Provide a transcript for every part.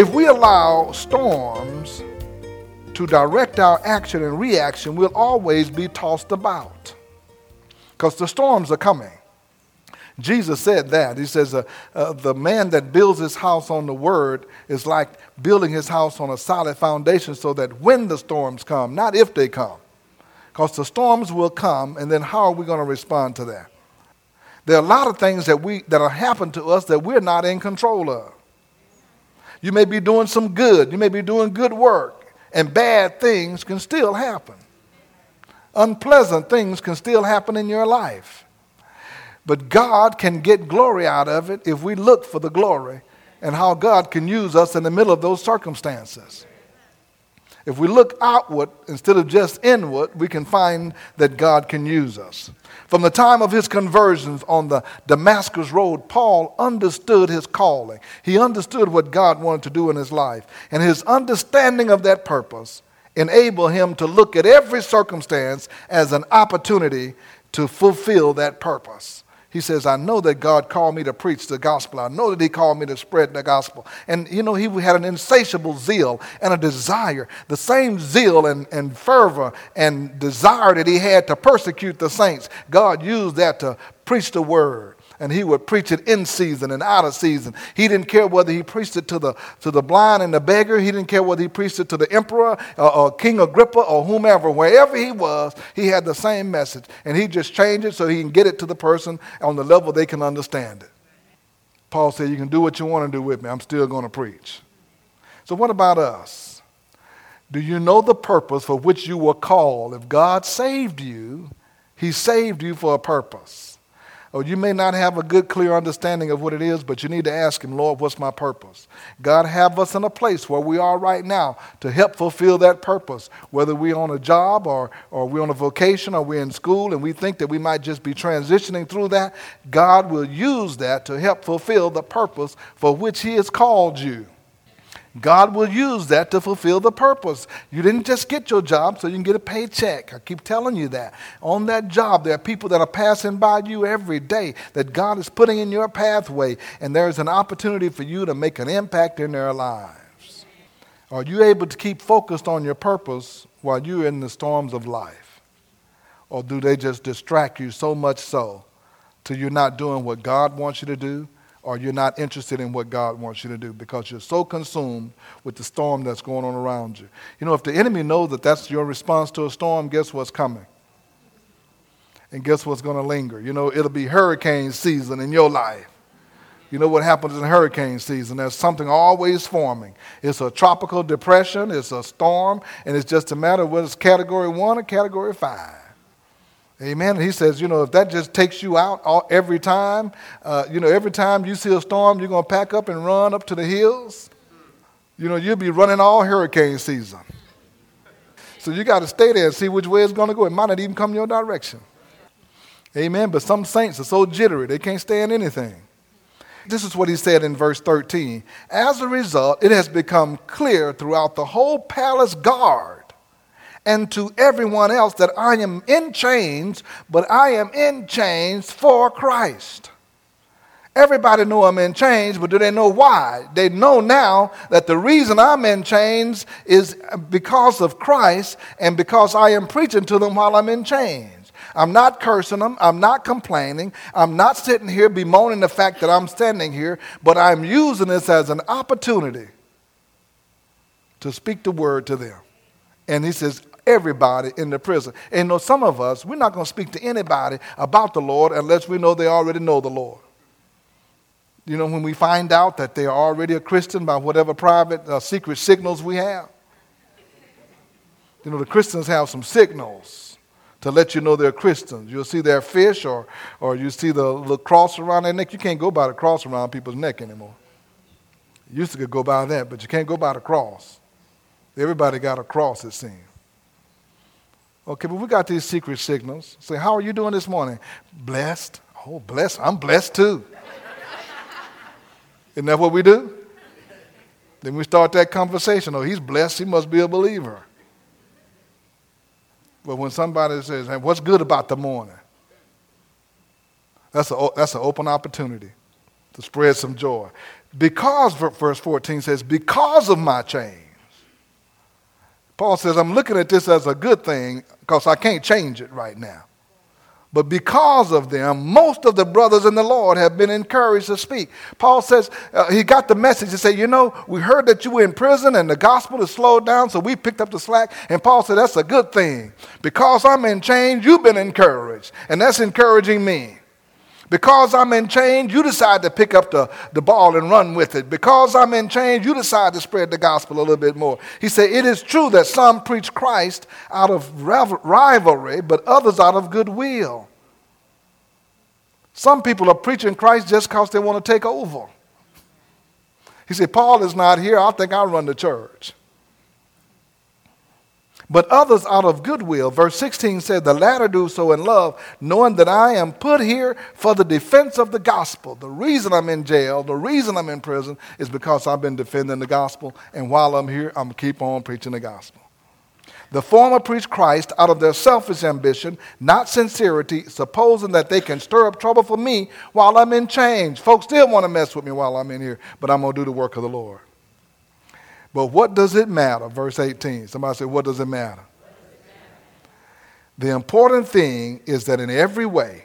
If we allow storms to direct our action and reaction, we'll always be tossed about because the storms are coming. Jesus said that. He says, uh, uh, The man that builds his house on the word is like building his house on a solid foundation so that when the storms come, not if they come, because the storms will come, and then how are we going to respond to that? There are a lot of things that, we, that are happening to us that we're not in control of. You may be doing some good, you may be doing good work, and bad things can still happen. Unpleasant things can still happen in your life. But God can get glory out of it if we look for the glory and how God can use us in the middle of those circumstances. If we look outward instead of just inward, we can find that God can use us. From the time of his conversions on the Damascus Road, Paul understood his calling. He understood what God wanted to do in his life. And his understanding of that purpose enabled him to look at every circumstance as an opportunity to fulfill that purpose. He says, I know that God called me to preach the gospel. I know that He called me to spread the gospel. And, you know, he had an insatiable zeal and a desire, the same zeal and, and fervor and desire that he had to persecute the saints. God used that to preach the word and he would preach it in season and out of season. He didn't care whether he preached it to the, to the blind and the beggar. He didn't care whether he preached it to the emperor or, or King Agrippa or whomever. Wherever he was, he had the same message. And he just changed it so he can get it to the person on the level they can understand it. Paul said, You can do what you want to do with me. I'm still going to preach. So, what about us? Do you know the purpose for which you were called? If God saved you, he saved you for a purpose. Or you may not have a good, clear understanding of what it is, but you need to ask Him, Lord, what's my purpose? God have us in a place where we are right now to help fulfill that purpose, whether we're on a job or, or we're on a vocation or we're in school and we think that we might just be transitioning through that. God will use that to help fulfill the purpose for which He has called you. God will use that to fulfill the purpose. You didn't just get your job so you can get a paycheck. I keep telling you that. On that job, there are people that are passing by you every day that God is putting in your pathway, and there's an opportunity for you to make an impact in their lives. Are you able to keep focused on your purpose while you're in the storms of life? Or do they just distract you so much so till you're not doing what God wants you to do? Or you're not interested in what God wants you to do because you're so consumed with the storm that's going on around you. You know, if the enemy knows that that's your response to a storm, guess what's coming? And guess what's going to linger? You know, it'll be hurricane season in your life. You know what happens in hurricane season? There's something always forming. It's a tropical depression, it's a storm, and it's just a matter of whether it's category one or category five. Amen. He says, you know, if that just takes you out all, every time, uh, you know, every time you see a storm, you're going to pack up and run up to the hills. You know, you'll be running all hurricane season. So you got to stay there and see which way it's going to go. It might not even come your direction. Amen. But some saints are so jittery, they can't stand anything. This is what he said in verse 13. As a result, it has become clear throughout the whole palace guard and to everyone else that I am in chains, but I am in chains for Christ. Everybody know I'm in chains, but do they know why? They know now that the reason I'm in chains is because of Christ and because I am preaching to them while I'm in chains. I'm not cursing them. I'm not complaining. I'm not sitting here bemoaning the fact that I'm standing here, but I'm using this as an opportunity to speak the word to them. And he says, everybody in the prison. And you know, some of us, we're not going to speak to anybody about the Lord unless we know they already know the Lord. You know, when we find out that they are already a Christian by whatever private uh, secret signals we have. You know, the Christians have some signals to let you know they're Christians. You'll see their fish or, or you see the little cross around their neck. You can't go by the cross around people's neck anymore. You used to go by that, but you can't go by the cross. Everybody got a cross, it seems. Okay, but we got these secret signals. Say, how are you doing this morning? Blessed. Oh, blessed. I'm blessed too. Isn't that what we do? Then we start that conversation. Oh, he's blessed. He must be a believer. But when somebody says, hey, what's good about the morning? That's, a, that's an open opportunity to spread some joy. Because, verse 14 says, because of my change. Paul says, I'm looking at this as a good thing because I can't change it right now. But because of them, most of the brothers in the Lord have been encouraged to speak. Paul says uh, he got the message to say, You know, we heard that you were in prison and the gospel is slowed down, so we picked up the slack. And Paul said, That's a good thing. Because I'm in chains, you've been encouraged. And that's encouraging me. Because I'm in chains, you decide to pick up the, the ball and run with it. Because I'm in chains, you decide to spread the gospel a little bit more. He said, It is true that some preach Christ out of rivalry, but others out of goodwill. Some people are preaching Christ just because they want to take over. He said, Paul is not here. I think I'll run the church but others out of goodwill. Verse 16 said, The latter do so in love, knowing that I am put here for the defense of the gospel. The reason I'm in jail, the reason I'm in prison is because I've been defending the gospel, and while I'm here, I'm going to keep on preaching the gospel. The former preach Christ out of their selfish ambition, not sincerity, supposing that they can stir up trouble for me while I'm in chains. Folks still want to mess with me while I'm in here, but I'm going to do the work of the Lord. But what does it matter? Verse 18. Somebody say, What does it matter? The important thing is that in every way,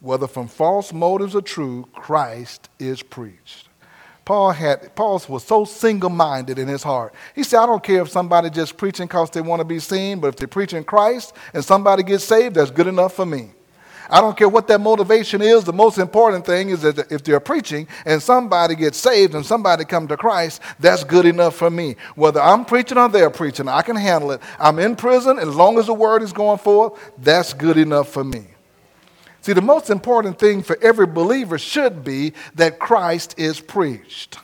whether from false motives or true, Christ is preached. Paul had Paul was so single-minded in his heart. He said, I don't care if somebody just preaching because they want to be seen, but if they're preaching Christ and somebody gets saved, that's good enough for me. I don't care what that motivation is. The most important thing is that if they're preaching and somebody gets saved and somebody come to Christ, that's good enough for me. Whether I'm preaching or they're preaching, I can handle it. I'm in prison, as long as the word is going forth, that's good enough for me. See, the most important thing for every believer should be that Christ is preached.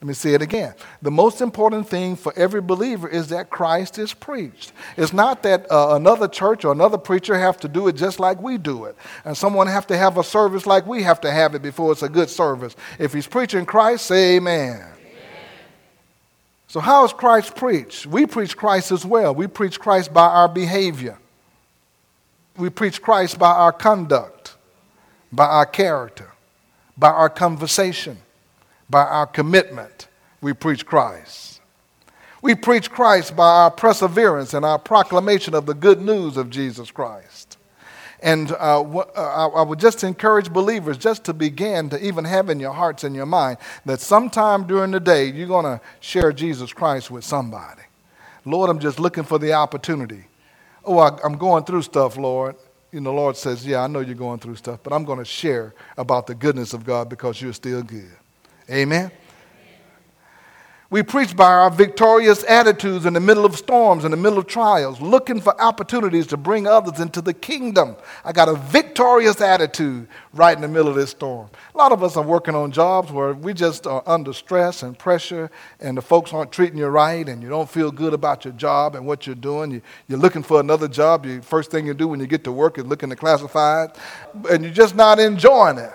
Let me say it again. The most important thing for every believer is that Christ is preached. It's not that uh, another church or another preacher have to do it just like we do it. And someone have to have a service like we have to have it before it's a good service. If he's preaching Christ, say amen. amen. So how is Christ preached? We preach Christ as well. We preach Christ by our behavior. We preach Christ by our conduct, by our character, by our conversation by our commitment, we preach Christ. We preach Christ by our perseverance and our proclamation of the good news of Jesus Christ. And uh, uh I would just encourage believers just to begin to even have in your hearts and your mind that sometime during the day you're going to share Jesus Christ with somebody. Lord, I'm just looking for the opportunity. Oh, I, I'm going through stuff, Lord. And the Lord says, Yeah, I know you're going through stuff, but I'm going to share about the goodness of God because you're still good. Amen. We preach by our victorious attitudes in the middle of storms, in the middle of trials, looking for opportunities to bring others into the kingdom. I got a victorious attitude right in the middle of this storm. A lot of us are working on jobs where we just are under stress and pressure, and the folks aren't treating you right, and you don't feel good about your job and what you're doing. You, are looking for another job. The first thing you do when you get to work is look in the classifieds, and you're just not enjoying it.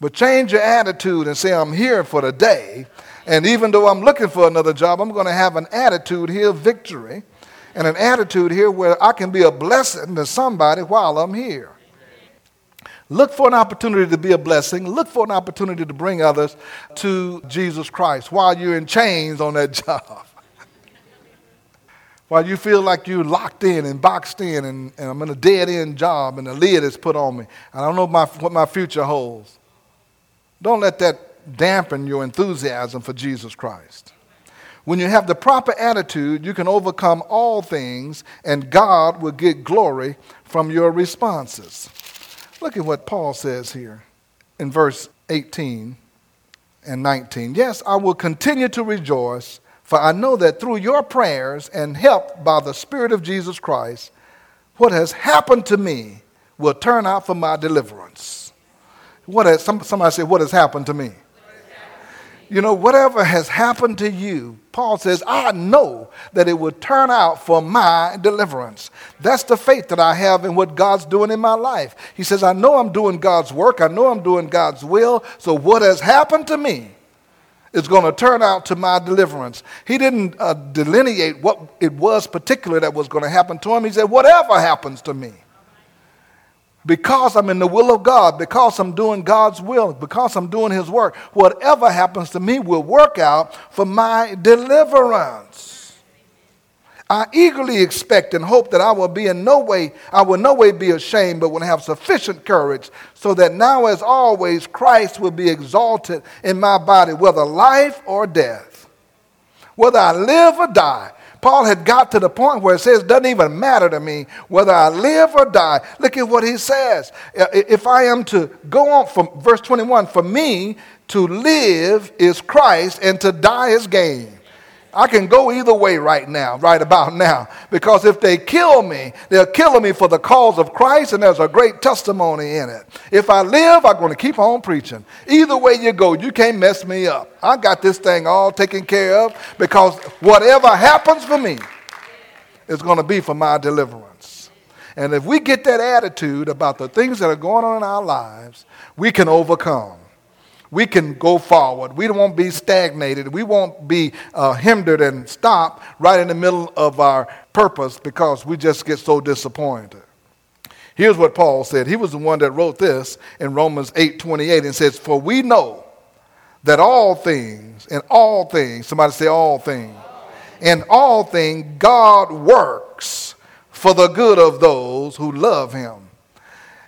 But change your attitude and say, I'm here for the day. And even though I'm looking for another job, I'm going to have an attitude here of victory and an attitude here where I can be a blessing to somebody while I'm here. Look for an opportunity to be a blessing. Look for an opportunity to bring others to Jesus Christ while you're in chains on that job. while you feel like you're locked in and boxed in and, and I'm in a dead end job and the lid is put on me. I don't know my, what my future holds. Don't let that dampen your enthusiasm for Jesus Christ. When you have the proper attitude, you can overcome all things, and God will get glory from your responses. Look at what Paul says here in verse 18 and 19. Yes, I will continue to rejoice, for I know that through your prayers and help by the Spirit of Jesus Christ, what has happened to me will turn out for my deliverance. What has, some, somebody said, What has happened to me? You know, whatever has happened to you, Paul says, I know that it will turn out for my deliverance. That's the faith that I have in what God's doing in my life. He says, I know I'm doing God's work, I know I'm doing God's will, so what has happened to me is going to turn out to my deliverance. He didn't uh, delineate what it was particular that was going to happen to him. He said, Whatever happens to me because I'm in the will of God, because I'm doing God's will, because I'm doing His work, whatever happens to me will work out for my deliverance. I eagerly expect and hope that I will be in no way, I will no way be ashamed, but will have sufficient courage, so that now as always Christ will be exalted in my body, whether life or death. Whether I live or die, Paul had got to the point where it says, it doesn't even matter to me whether I live or die. Look at what he says. Uh, if I am to go on from verse 21, for me to live is Christ and to die is gain. I can go either way right now, right about now, because if they kill me, they're killing me for the cause of Christ, and there's a great testimony in it. If I live, I'm going to keep on preaching. Either way you go, you can't mess me up. I got this thing all taken care of because whatever happens for me is going to be for my deliverance. And if we get that attitude about the things that are going on in our lives, we can overcome we can go forward. We won't be stagnated. We won't be uh, hindered and stopped right in the middle of our purpose because we just get so disappointed. Here's what Paul said. He was the one that wrote this in Romans 8 28 and says, For we know that all things, and all things, somebody say all things, in all things God works for the good of those who love him.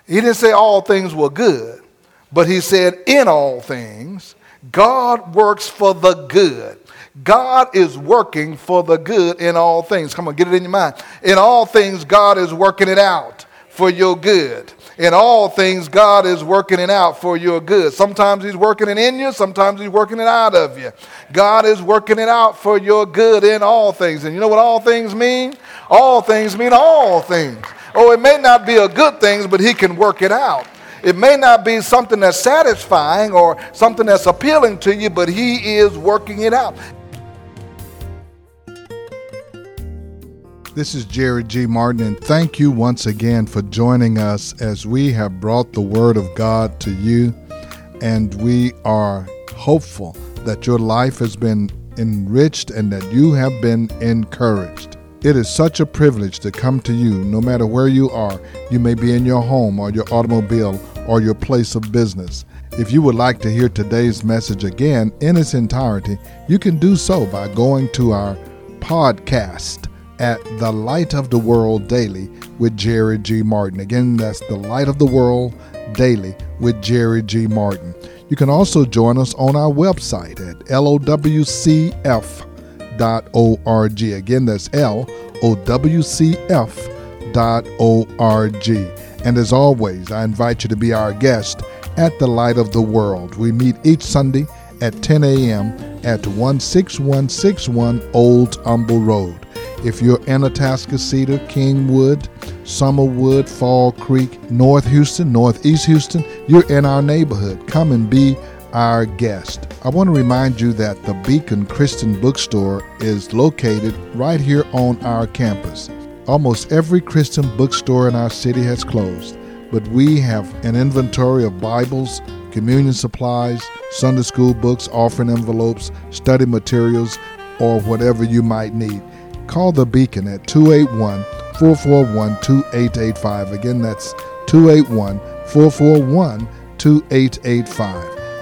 He didn't say all things were good. But he said, in all things, God works for the good. God is working for the good in all things. Come on, get it in your mind. In all things, God is working it out for your good. In all things, God is working it out for your good. Sometimes He's working it in you, sometimes He's working it out of you. God is working it out for your good in all things. And you know what all things mean? All things mean all things. Oh, it may not be a good thing, but He can work it out. It may not be something that's satisfying or something that's appealing to you, but He is working it out. This is Jerry G. Martin, and thank you once again for joining us as we have brought the Word of God to you. And we are hopeful that your life has been enriched and that you have been encouraged. It is such a privilege to come to you no matter where you are. You may be in your home or your automobile or your place of business. If you would like to hear today's message again in its entirety, you can do so by going to our podcast at The Light of the World Daily with Jerry G. Martin. Again, that's The Light of the World Daily with Jerry G. Martin. You can also join us on our website at lowcf.com lowcf.org. Again, that's L O W C F dot org. And as always, I invite you to be our guest at the Light of the World. We meet each Sunday at 10 a.m. at 16161 Old Humble Road. If you're in Cedar, Kingwood, Summerwood, Fall Creek, North Houston, Northeast Houston, you're in our neighborhood. Come and be our guest. I want to remind you that the Beacon Christian Bookstore is located right here on our campus. Almost every Christian bookstore in our city has closed, but we have an inventory of Bibles, communion supplies, Sunday school books, offering envelopes, study materials, or whatever you might need. Call the Beacon at 281 441 2885. Again, that's 281 441 2885.